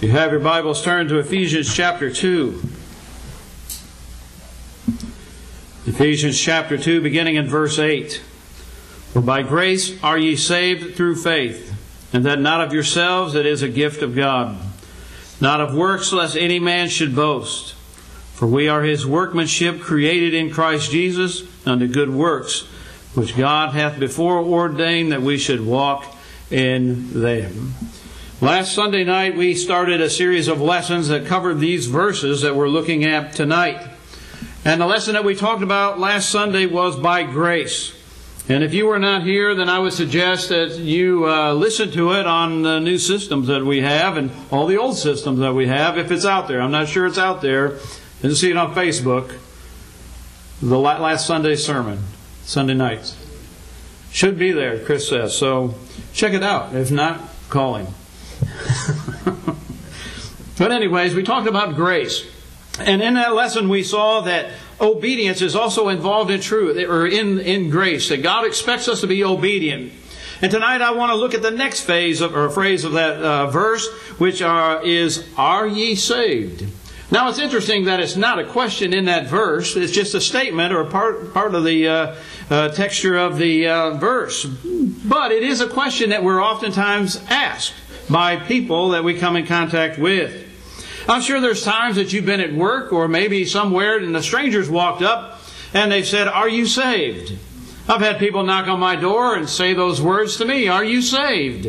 You have your Bibles turned to Ephesians chapter 2. Ephesians chapter 2, beginning in verse 8. For by grace are ye saved through faith, and that not of yourselves, it is a gift of God. Not of works, lest any man should boast. For we are his workmanship, created in Christ Jesus, unto good works, which God hath before ordained that we should walk in them. Last Sunday night, we started a series of lessons that covered these verses that we're looking at tonight. And the lesson that we talked about last Sunday was by grace. And if you were not here, then I would suggest that you uh, listen to it on the new systems that we have and all the old systems that we have, if it's out there. I'm not sure it's out there. Didn't see it on Facebook. The last Sunday sermon, Sunday nights. Should be there, Chris says. So check it out. If not, call him. but, anyways, we talked about grace. And in that lesson, we saw that obedience is also involved in truth, or in, in grace, that God expects us to be obedient. And tonight I want to look at the next phase of, or phrase of that uh, verse, which are, is, Are ye saved? Now it's interesting that it's not a question in that verse, it's just a statement or part, part of the uh, uh, texture of the uh, verse. But it is a question that we're oftentimes asked by people that we come in contact with. I'm sure there's times that you've been at work or maybe somewhere and the strangers walked up and they've said, Are you saved? I've had people knock on my door and say those words to me, Are you saved?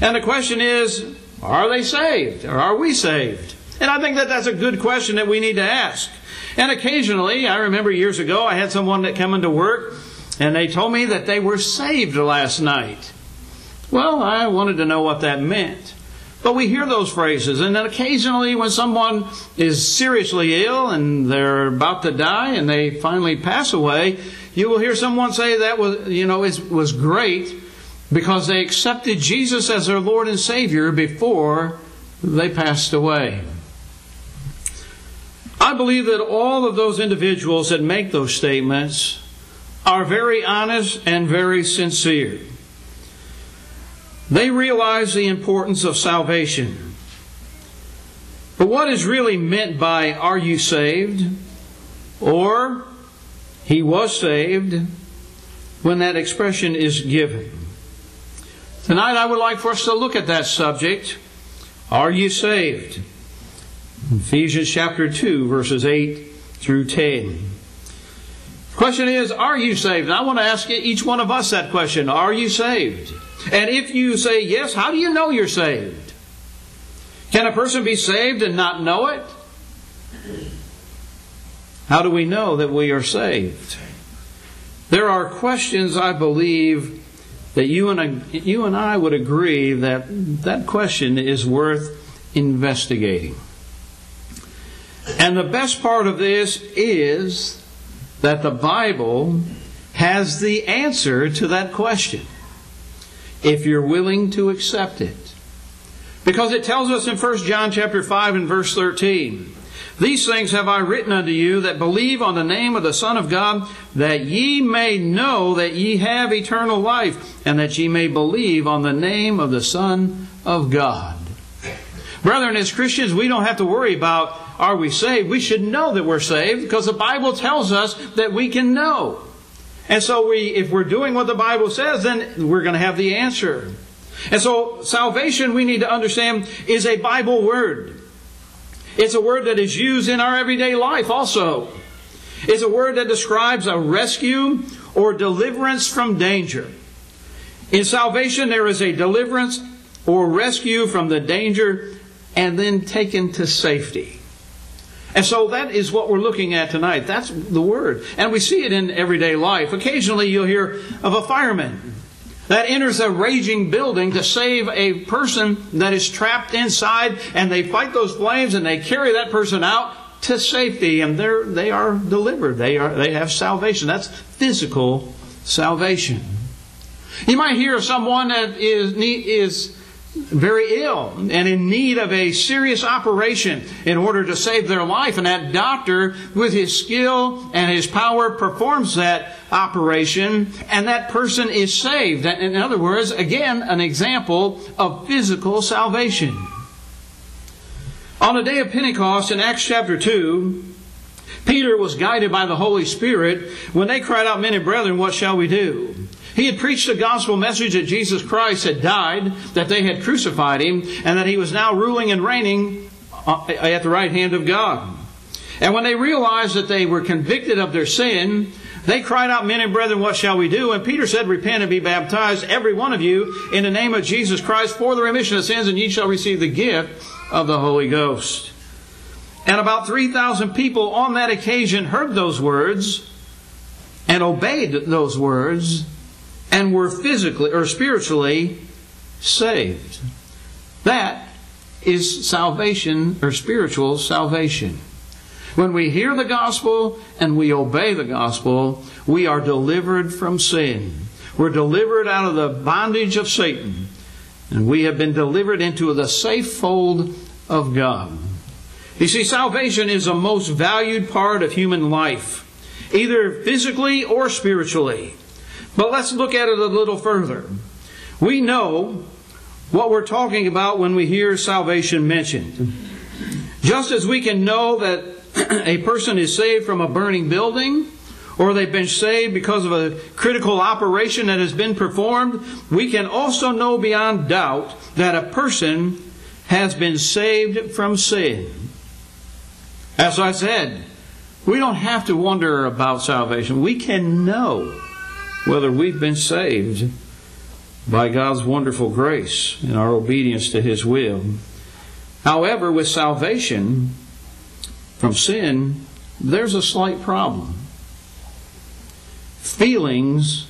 And the question is, Are they saved? Or are we saved? And I think that that's a good question that we need to ask. And occasionally, I remember years ago, I had someone that came into work and they told me that they were saved last night. Well, I wanted to know what that meant. But we hear those phrases, and then occasionally when someone is seriously ill and they're about to die and they finally pass away, you will hear someone say that was, you know, it was great because they accepted Jesus as their Lord and Savior before they passed away. I believe that all of those individuals that make those statements are very honest and very sincere. They realize the importance of salvation. But what is really meant by are you saved? Or he was saved when that expression is given. Tonight I would like for us to look at that subject. Are you saved? Ephesians chapter 2, verses 8 through 10. Question is, are you saved? And I want to ask each one of us that question. Are you saved? And if you say yes, how do you know you're saved? Can a person be saved and not know it? How do we know that we are saved? There are questions, I believe, that you and, I, you and I would agree that that question is worth investigating. And the best part of this is that the Bible has the answer to that question if you're willing to accept it. Because it tells us in 1 John chapter 5 and verse 13, These things have I written unto you that believe on the name of the Son of God, that ye may know that ye have eternal life, and that ye may believe on the name of the Son of God. Brethren, as Christians, we don't have to worry about are we saved. We should know that we're saved because the Bible tells us that we can know. And so we, if we're doing what the Bible says, then we're going to have the answer. And so salvation, we need to understand, is a Bible word. It's a word that is used in our everyday life also. It's a word that describes a rescue or deliverance from danger. In salvation, there is a deliverance or rescue from the danger and then taken to safety. And so that is what we're looking at tonight. That's the word. And we see it in everyday life. Occasionally you'll hear of a fireman that enters a raging building to save a person that is trapped inside and they fight those flames and they carry that person out to safety and they're, they are delivered. They are, they have salvation. That's physical salvation. You might hear of someone that is, is very ill and in need of a serious operation in order to save their life. And that doctor, with his skill and his power, performs that operation, and that person is saved. In other words, again, an example of physical salvation. On the day of Pentecost in Acts chapter 2, Peter was guided by the Holy Spirit when they cried out, Men and brethren, what shall we do? He had preached the gospel message that Jesus Christ had died, that they had crucified him, and that he was now ruling and reigning uh, at the right hand of God. And when they realized that they were convicted of their sin, they cried out, Men and brethren, what shall we do? And Peter said, Repent and be baptized, every one of you, in the name of Jesus Christ, for the remission of sins, and ye shall receive the gift of the Holy Ghost. And about 3,000 people on that occasion heard those words and obeyed those words and were physically or spiritually saved. That is salvation or spiritual salvation. When we hear the gospel and we obey the gospel, we are delivered from sin. We're delivered out of the bondage of Satan. And we have been delivered into the safe fold of God. You see, salvation is a most valued part of human life, either physically or spiritually. But let's look at it a little further. We know what we're talking about when we hear salvation mentioned. Just as we can know that a person is saved from a burning building, or they've been saved because of a critical operation that has been performed, we can also know beyond doubt that a person has been saved from sin. As I said, we don't have to wonder about salvation. We can know whether we've been saved by God's wonderful grace and our obedience to His will. However, with salvation from sin, there's a slight problem. Feelings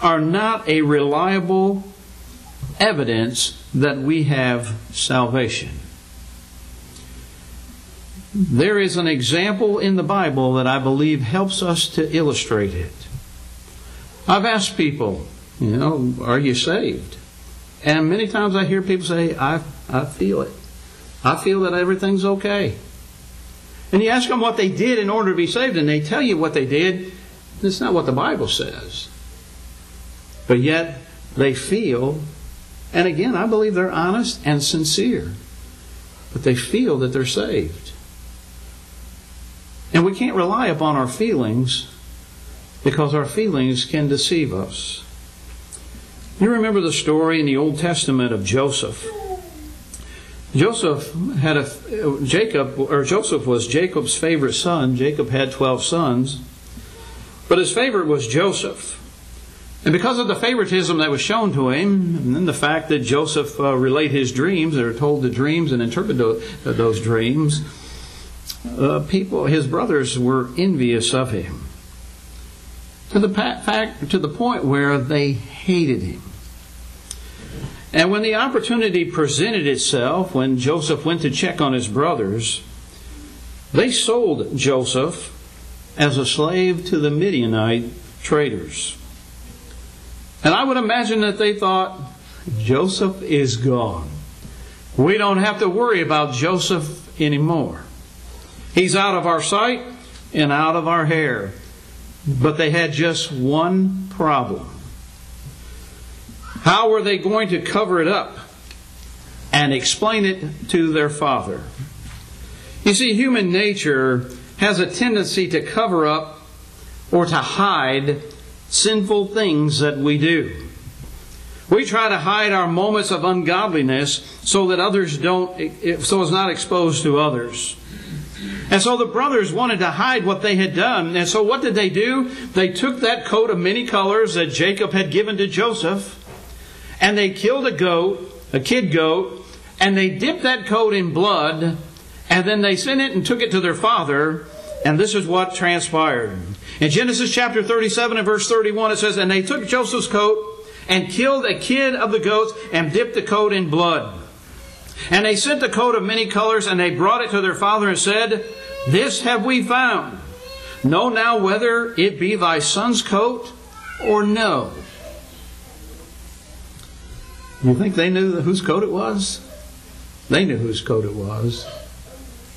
are not a reliable evidence that we have salvation. There is an example in the Bible that I believe helps us to illustrate it. I've asked people, you know, are you saved? And many times I hear people say, I, I feel it. I feel that everything's okay. And you ask them what they did in order to be saved, and they tell you what they did. It's not what the Bible says. But yet, they feel, and again, I believe they're honest and sincere, but they feel that they're saved. And we can't rely upon our feelings because our feelings can deceive us. You remember the story in the Old Testament of Joseph. Joseph had a Jacob or Joseph was Jacob's favorite son. Jacob had 12 sons. But his favorite was Joseph. And because of the favoritism that was shown to him, and then the fact that Joseph uh, relayed his dreams, or told the dreams and interpreted those dreams, uh, people, his brothers were envious of him. To the fact, to the point where they hated him. And when the opportunity presented itself, when Joseph went to check on his brothers, they sold Joseph as a slave to the Midianite traders. And I would imagine that they thought, Joseph is gone. We don't have to worry about Joseph anymore. He's out of our sight and out of our hair. But they had just one problem. How were they going to cover it up and explain it to their father? You see, human nature has a tendency to cover up or to hide sinful things that we do. We try to hide our moments of ungodliness so that others don't, so as not exposed to others. And so the brothers wanted to hide what they had done. And so what did they do? They took that coat of many colors that Jacob had given to Joseph, and they killed a goat, a kid goat, and they dipped that coat in blood, and then they sent it and took it to their father, and this is what transpired. In Genesis chapter 37 and verse 31, it says, And they took Joseph's coat and killed a kid of the goats and dipped the coat in blood. And they sent the coat of many colors, and they brought it to their father and said, This have we found. Know now whether it be thy son's coat or no. You think they knew whose coat it was? They knew whose coat it was.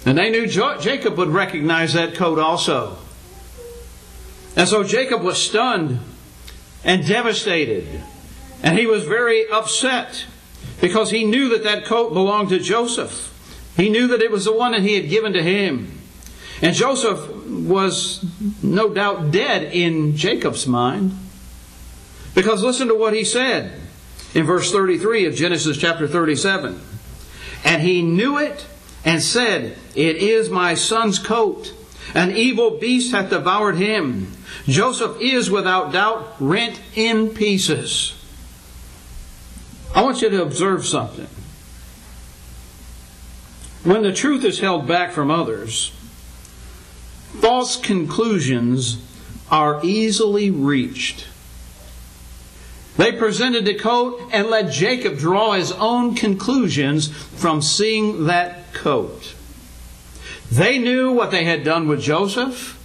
And they knew Jacob would recognize that coat also. And so Jacob was stunned and devastated. And he was very upset because he knew that that coat belonged to Joseph. He knew that it was the one that he had given to him. And Joseph was no doubt dead in Jacob's mind. Because listen to what he said in verse 33 of Genesis chapter 37. And he knew it and said, It is my son's coat. An evil beast hath devoured him. Joseph is without doubt rent in pieces. I want you to observe something. When the truth is held back from others, false conclusions are easily reached. They presented the coat and let Jacob draw his own conclusions from seeing that coat. They knew what they had done with Joseph,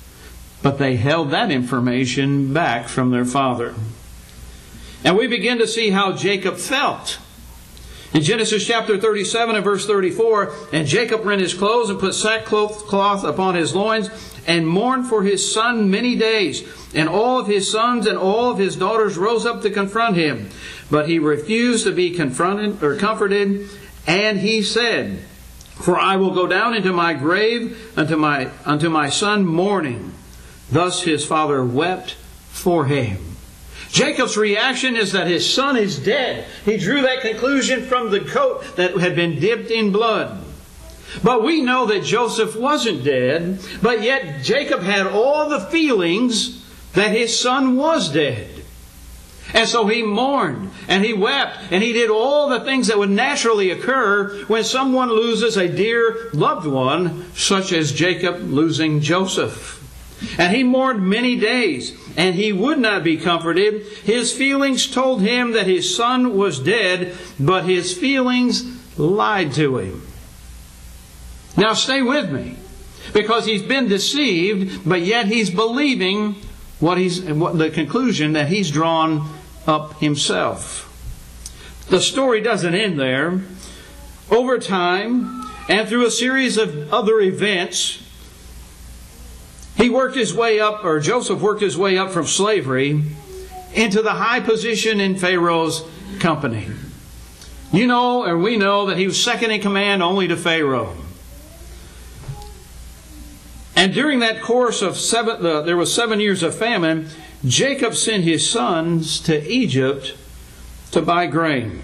but they held that information back from their father. And we begin to see how Jacob felt. In Genesis chapter 37 and verse 34, and Jacob rent his clothes and put sackcloth upon his loins and mourned for his son many days. And all of his sons and all of his daughters rose up to confront him. But he refused to be confronted or comforted, and he said, For I will go down into my grave unto my unto my son mourning. Thus his father wept for him. Jacob's reaction is that his son is dead. He drew that conclusion from the coat that had been dipped in blood. But we know that Joseph wasn't dead, but yet Jacob had all the feelings that his son was dead. And so he mourned and he wept and he did all the things that would naturally occur when someone loses a dear loved one, such as Jacob losing Joseph. And he mourned many days, and he would not be comforted. His feelings told him that his son was dead, but his feelings lied to him. Now stay with me, because he's been deceived, but yet he's believing what he's what the conclusion that he's drawn up himself. The story doesn't end there. Over time, and through a series of other events, he worked his way up, or Joseph worked his way up from slavery into the high position in Pharaoh's company. You know, or we know that he was second in command only to Pharaoh. And during that course of seven, there was seven years of famine, Jacob sent his sons to Egypt to buy grain.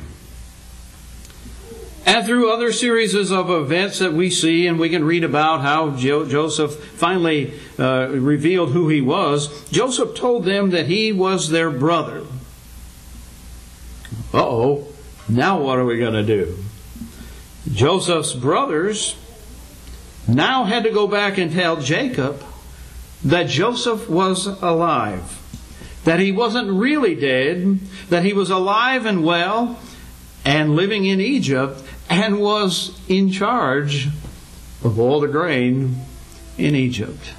And through other series of events that we see, and we can read about how jo- Joseph finally uh, revealed who he was, Joseph told them that he was their brother. Uh oh, now what are we going to do? Joseph's brothers now had to go back and tell Jacob that Joseph was alive, that he wasn't really dead, that he was alive and well and living in Egypt, and was in charge of all the grain in Egypt.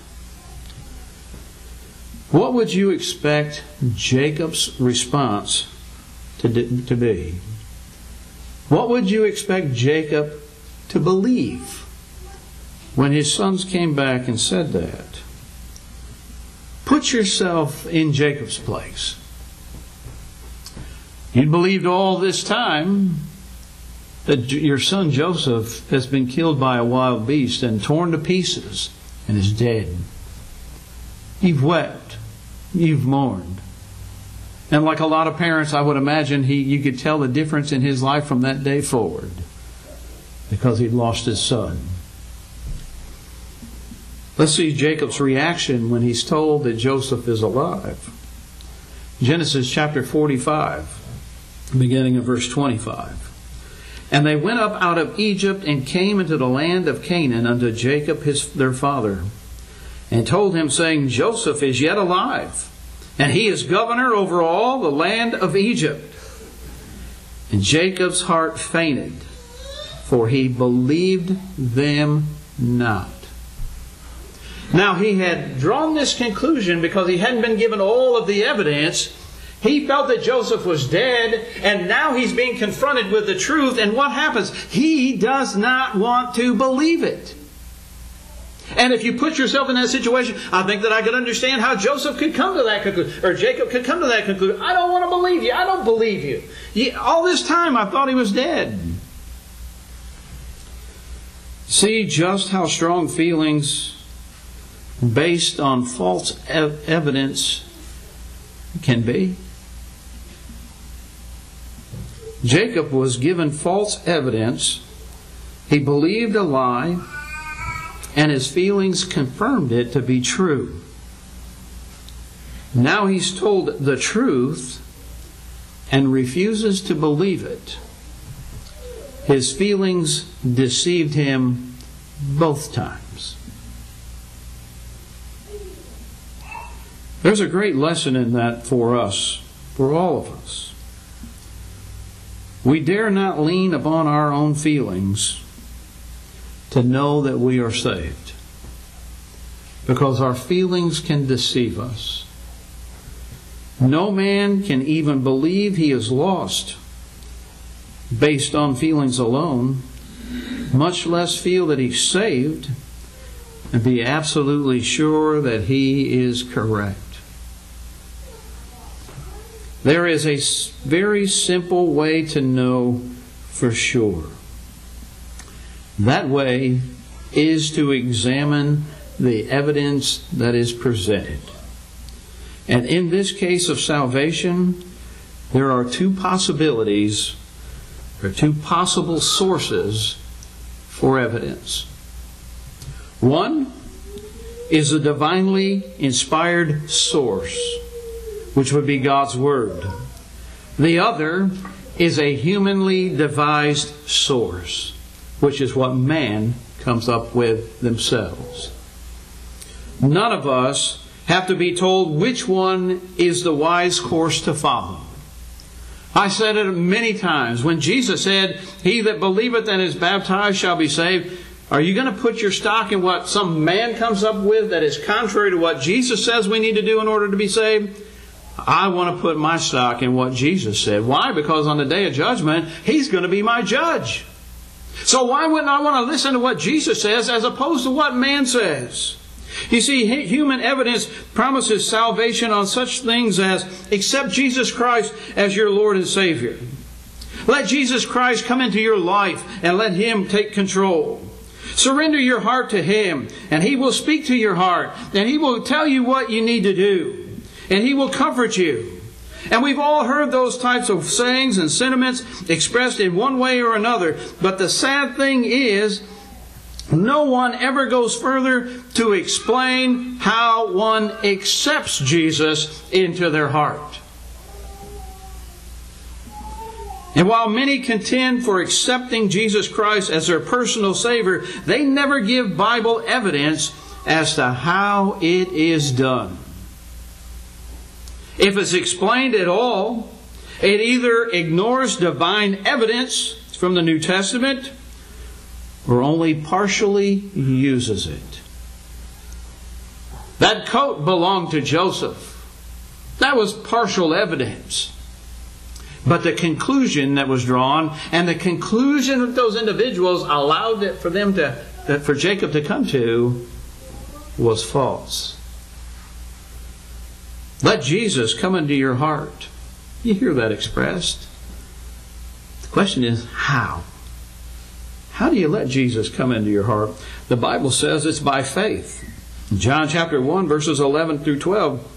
What would you expect Jacob's response to, to be? What would you expect Jacob to believe when his sons came back and said that? Put yourself in Jacob's place. You believed all this time that your son Joseph has been killed by a wild beast and torn to pieces and is dead. You've wept. You've mourned. And like a lot of parents, I would imagine he, you could tell the difference in his life from that day forward because he'd lost his son. Let's see Jacob's reaction when he's told that Joseph is alive. Genesis chapter 45, beginning of verse 25. And they went up out of Egypt and came into the land of Canaan unto Jacob his, their father, and told him, saying, Joseph is yet alive, and he is governor over all the land of Egypt. And Jacob's heart fainted, for he believed them not. Now he had drawn this conclusion because he hadn't been given all of the evidence he felt that Joseph was dead, and now he's being confronted with the truth. And what happens? He does not want to believe it. And if you put yourself in that situation, I think that I could understand how Joseph could come to that conclusion, or Jacob could come to that conclusion. I don't want to believe you. I don't believe you. All this time I thought he was dead. See just how strong feelings based on false evidence can be. Jacob was given false evidence. He believed a lie, and his feelings confirmed it to be true. Now he's told the truth and refuses to believe it. His feelings deceived him both times. There's a great lesson in that for us, for all of us. We dare not lean upon our own feelings to know that we are saved. Because our feelings can deceive us. No man can even believe he is lost based on feelings alone, much less feel that he's saved and be absolutely sure that he is correct. There is a very simple way to know for sure. That way is to examine the evidence that is presented. And in this case of salvation, there are two possibilities, or two possible sources for evidence. One is a divinely inspired source which would be God's Word. The other is a humanly devised source, which is what man comes up with themselves. None of us have to be told which one is the wise course to follow. I said it many times. When Jesus said, He that believeth and is baptized shall be saved, are you going to put your stock in what some man comes up with that is contrary to what Jesus says we need to do in order to be saved? I want to put my stock in what Jesus said. Why? Because on the day of judgment, He's going to be my judge. So why wouldn't I want to listen to what Jesus says as opposed to what man says? You see, human evidence promises salvation on such things as accept Jesus Christ as your Lord and Savior. Let Jesus Christ come into your life and let Him take control. Surrender your heart to Him, and He will speak to your heart, and He will tell you what you need to do and He will comfort you. And we've all heard those types of sayings and sentiments expressed in one way or another. But the sad thing is, no one ever goes further to explain how one accepts Jesus into their heart. And while many contend for accepting Jesus Christ as their personal Savior, they never give Bible evidence as to how it is done. If it's explained at all, it either ignores divine evidence from the New Testament or only partially uses it. That coat belonged to Joseph. That was partial evidence. But the conclusion that was drawn and the conclusion that those individuals allowed it for them to, for Jacob to come to was false. Let Jesus come into your heart. You hear that expressed. The question is, how? How do you let Jesus come into your heart? The Bible says it's by faith. John chapter 1, verses 11 through 12.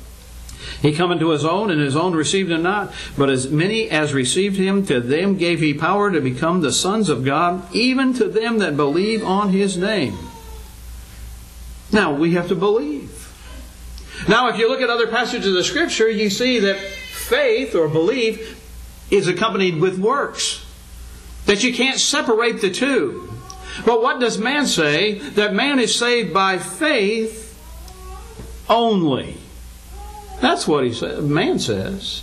He come into his own, and his own received him not. But as many as received him, to them gave he power to become the sons of God, even to them that believe on his name. Now, we have to believe. Now, if you look at other passages of the Scripture, you see that faith or belief is accompanied with works. That you can't separate the two. But what does man say? That man is saved by faith only. That's what he says. Man says.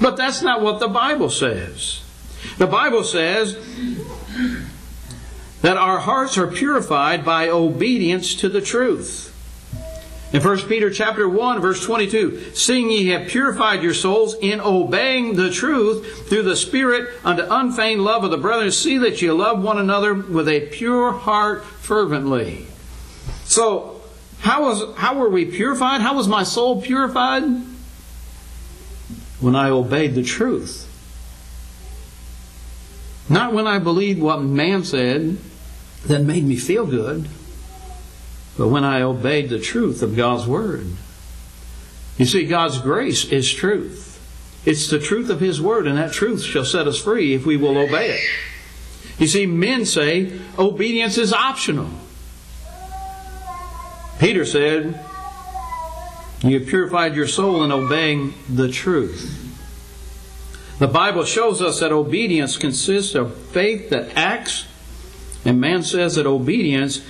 But that's not what the Bible says. The Bible says that our hearts are purified by obedience to the truth. In 1 Peter chapter 1 verse 22, seeing ye have purified your souls in obeying the truth through the Spirit unto unfeigned love of the brethren, see that ye love one another with a pure heart fervently. So, how was how were we purified? How was my soul purified? When I obeyed the truth. Not when I believed what man said, that made me feel good, but when I obeyed the truth of God's Word. You see, God's grace is truth. It's the truth of His Word, and that truth shall set us free if we will obey it. You see, men say obedience is optional. Peter said, You have purified your soul in obeying the truth. The Bible shows us that obedience consists of faith that acts, and man says that obedience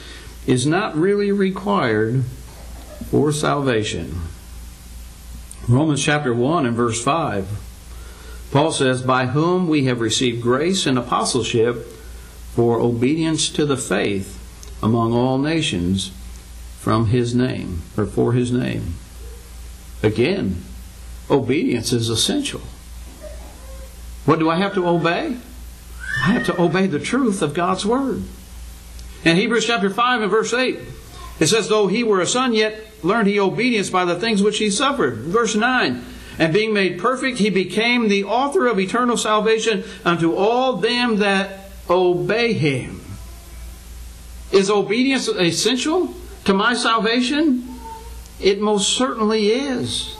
is not really required for salvation. Romans chapter 1 and verse 5, Paul says, By whom we have received grace and apostleship for obedience to the faith among all nations from his name, or for his name. Again, obedience is essential. What do I have to obey? I have to obey the truth of God's Word. In Hebrews chapter 5 and verse 8, it says, Though he were a son, yet learned he obedience by the things which he suffered. Verse 9, And being made perfect, he became the author of eternal salvation unto all them that obey him. Is obedience essential to my salvation? It most certainly is.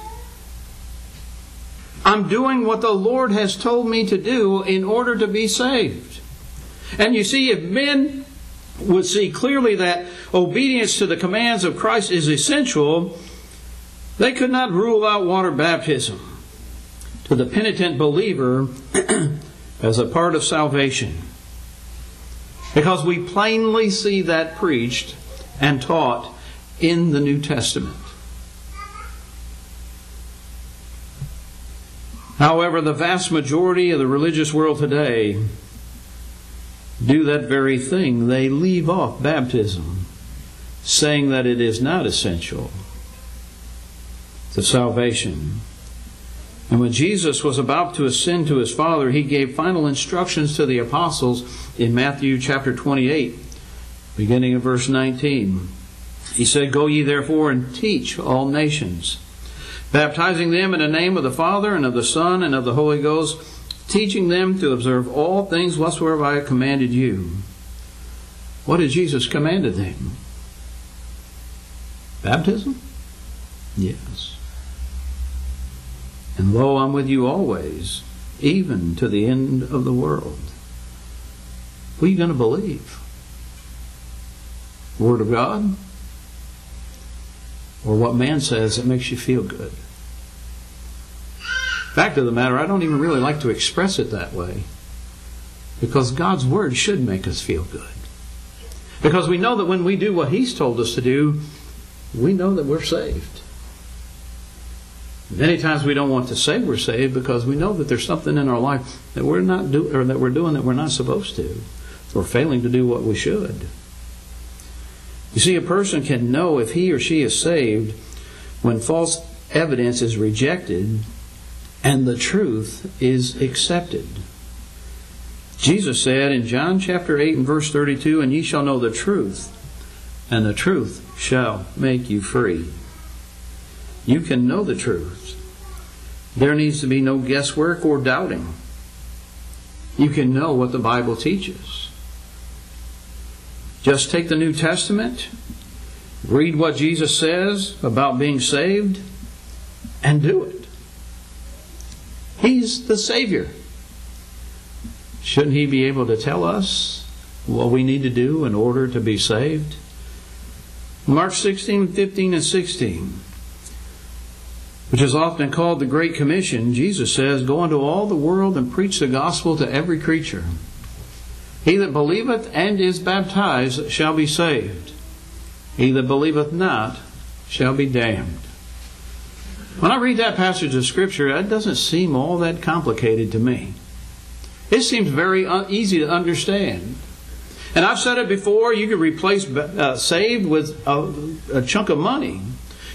I'm doing what the Lord has told me to do in order to be saved. And you see, if men would see clearly that obedience to the commands of Christ is essential, they could not rule out water baptism to the penitent believer as a part of salvation. Because we plainly see that preached and taught in the New Testament. However, the vast majority of the religious world today do that very thing. They leave off baptism, saying that it is not essential to salvation. And when Jesus was about to ascend to his Father, he gave final instructions to the apostles in Matthew chapter 28, beginning of verse 19. He said, Go ye therefore and teach all nations, baptizing them in the name of the Father and of the Son and of the Holy Ghost teaching them to observe all things whatsoever I commanded you. What did Jesus commanded them? Baptism? Yes. And lo, I'm with you always, even to the end of the world. What are you going to believe? Word of God? Or what man says that makes you feel good? Fact of the matter, I don't even really like to express it that way. Because God's Word should make us feel good. Because we know that when we do what He's told us to do, we know that we're saved. Many times we don't want to say we're saved because we know that there's something in our life that we're not do, or that we're doing that we're not supposed to. We're failing to do what we should. You see, a person can know if he or she is saved when false evidence is rejected and the truth is accepted. Jesus said in John chapter 8 and verse 32, And ye shall know the truth, and the truth shall make you free. You can know the truth. There needs to be no guesswork or doubting. You can know what the Bible teaches. Just take the New Testament, read what Jesus says about being saved, and do it. He's the Savior. Shouldn't He be able to tell us what we need to do in order to be saved? Mark 16, 15, and 16, which is often called the Great Commission, Jesus says, Go into all the world and preach the gospel to every creature. He that believeth and is baptized shall be saved. He that believeth not shall be damned. When I read that passage of Scripture, it doesn't seem all that complicated to me. It seems very easy to understand. And I've said it before, you could replace uh, saved with a, a, chunk of money.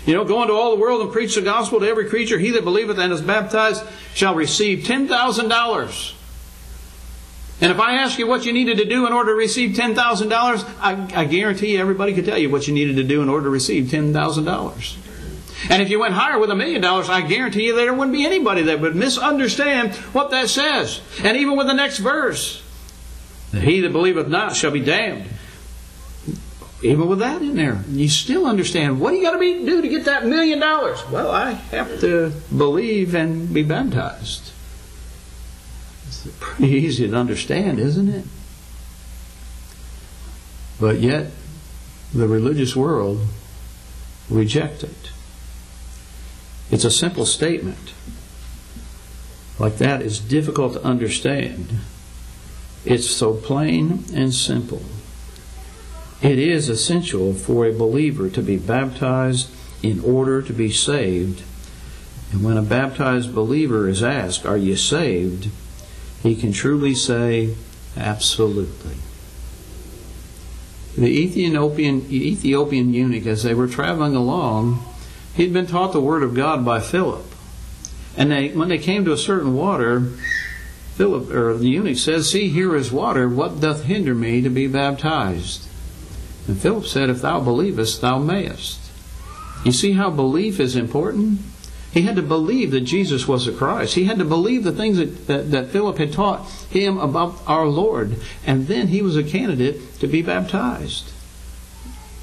You know, go into all the world and preach the gospel to every creature. He that believeth and is baptized shall receive $10,000. And if I ask you what you needed to do in order to receive $10,000, I, I guarantee everybody could tell you what you needed to do in order to receive $10,000. And if you went higher with a million dollars, I guarantee you there wouldn't be anybody that would misunderstand what that says. And even with the next verse, that he that believeth not shall be damned. Even with that in there, you still understand what do you got to be, do to get that million dollars? Well, I have to believe and be baptized. It's pretty easy to understand, isn't it? But yet, the religious world reject it. It's a simple statement. Like that is difficult to understand. It's so plain and simple. It is essential for a believer to be baptized in order to be saved. And when a baptized believer is asked, Are you saved? he can truly say, Absolutely. The Ethiopian, Ethiopian eunuch, as they were traveling along, he'd been taught the Word of God by Philip. And they, when they came to a certain water, Philip or the eunuch says, See, here is water. What doth hinder me to be baptized? And Philip said, If thou believest, thou mayest. You see how belief is important? He had to believe that Jesus was the Christ. He had to believe the things that, that, that, Philip had taught him about our Lord. And then he was a candidate to be baptized.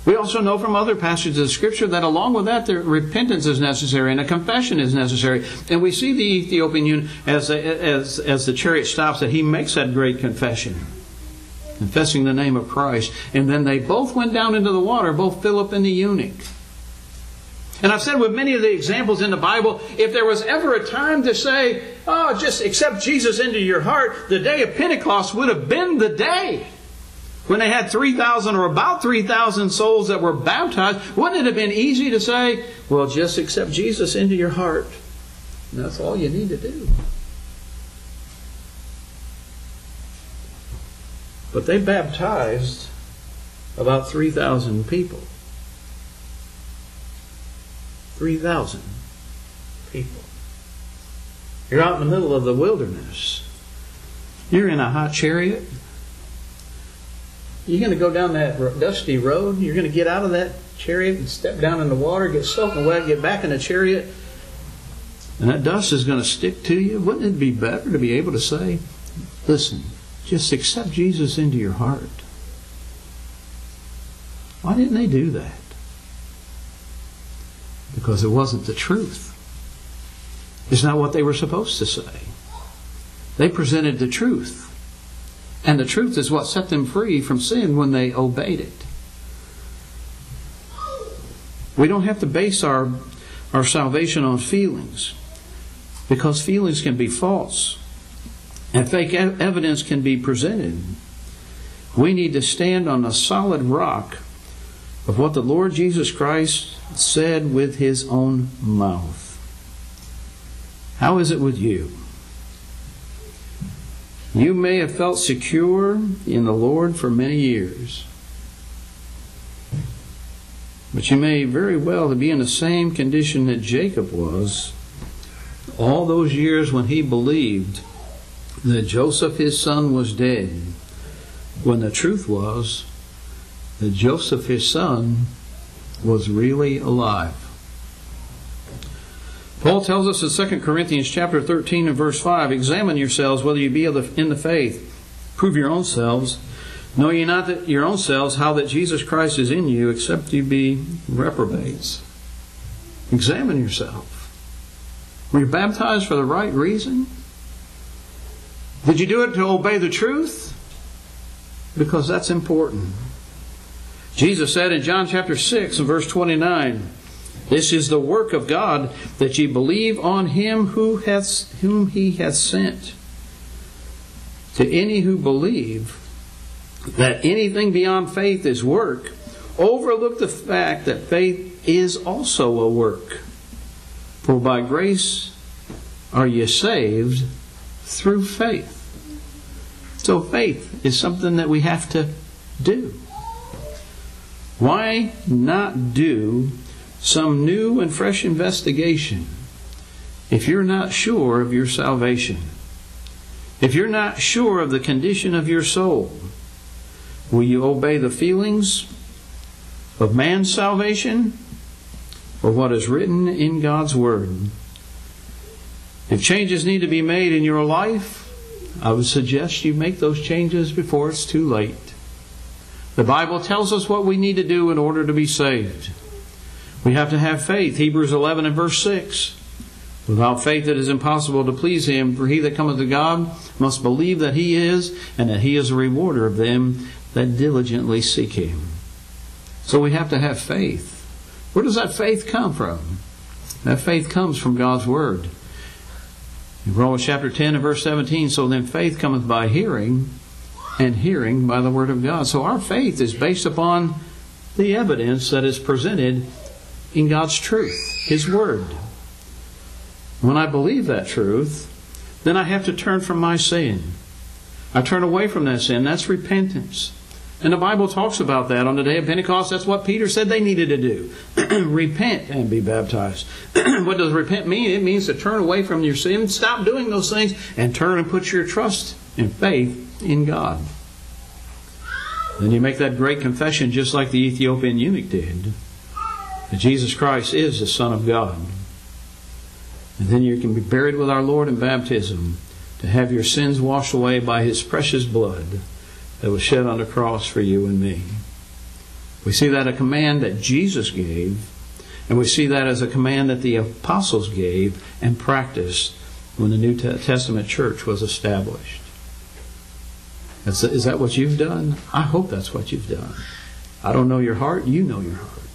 We also know from other passages of Scripture that along with that, repentance is necessary and a confession is necessary. And we see the Ethiopian eunuch as, as, as the chariot stops that he makes that great confession confessing the name of Christ. And then they both went down into the water, both Philip and the eunuch. And I've said with many of the examples in the Bible, if there was ever a time to say, oh, just accept Jesus into your heart, the day of Pentecost would have been the day. When they had 3,000 or about 3,000 souls that were baptized, wouldn't it have been easy to say, well, just accept Jesus into your heart? And that's all you need to do. But they baptized about 3,000 people. 3,000 people. You're out in the middle of the wilderness. You're in a hot chariot. You're going to go down that dusty road. You're going to get out of that chariot and step down in the water, get soaking wet, get back in the chariot. And that dust is going to stick to you. Wouldn't it be better to be able to say, listen, just accept Jesus into your heart. Why didn't they do that? Because it wasn't the truth. It's not what they were supposed to say. They presented the truth. And the truth is what set them free from sin when they obeyed it. We don't have to base our, our salvation on feelings because feelings can be false and fake evidence can be presented. We need to stand on a solid rock of what the Lord Jesus Christ said with his own mouth. How is it with you? You may have felt secure in the Lord for many years. But you may very well be in the same condition that Jacob was all those years when he believed that Joseph, his son, was dead, when the truth was that Joseph, his son, was really alive. Paul tells us in 2 Corinthians chapter 13 and verse 5, examine yourselves whether you be in the faith. Prove your own selves. Know ye not that your own selves how that Jesus Christ is in you, except you be reprobates. Examine yourself. Were you baptized for the right reason? Did you do it to obey the truth? Because that's important. Jesus said in John chapter 6 and verse 29, This is the work of God, that ye believe on him who hath, whom he hath sent. To any who believe that anything beyond faith is work, overlook the fact that faith is also a work. For by grace are ye saved through faith. So faith is something that we have to do. Why not do some new and fresh investigation if you're not sure of your salvation? If you're not sure of the condition of your soul, will you obey the feelings of man's salvation or what is written in God's Word? If changes need to be made in your life, I would suggest you make those changes before it's too late. The Bible tells us what we need to do in order to be saved. We have to have faith. Hebrews 11 and verse 6. Without faith it is impossible to please him, for he that cometh to God must believe that he is, and that he is a rewarder of them that diligently seek him. So we have to have faith. Where does that faith come from? That faith comes from God's Word. In Romans chapter 10 and verse 17, so then faith cometh by hearing, and hearing by the Word of God. So our faith is based upon the evidence that is presented in God's truth, His Word. When I believe that truth, then I have to turn from my sin. I turn away from that sin. That's repentance. And the Bible talks about that on the day of Pentecost. That's what Peter said they needed to do repent and be baptized. what does repent mean? It means to turn away from your sin, stop doing those things, and turn and put your trust and faith in God. Then you make that great confession just like the Ethiopian eunuch did that Jesus Christ is the Son of God. And then you can be buried with our Lord in baptism to have your sins washed away by His precious blood that was shed on the cross for you and me. We see that a command that Jesus gave, and we see that as a command that the apostles gave and practiced when the New Testament church was established. Is that what you've done? I hope that's what you've done. I don't know your heart, you know your heart.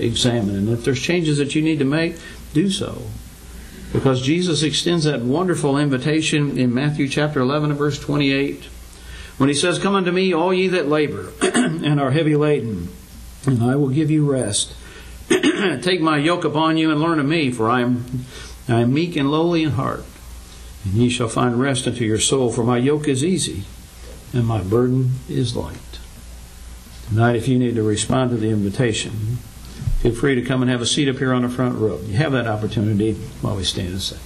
Examine, and if there's changes that you need to make, do so. Because Jesus extends that wonderful invitation in Matthew chapter 11 and verse 28 when he says, Come unto me, all ye that labor and are heavy laden, and I will give you rest. Take my yoke upon you and learn of me, for I am, I am meek and lowly in heart, and ye shall find rest unto your soul, for my yoke is easy and my burden is light. Tonight, if you need to respond to the invitation, feel free to come and have a seat up here on the front row. You have that opportunity while we stand and sing.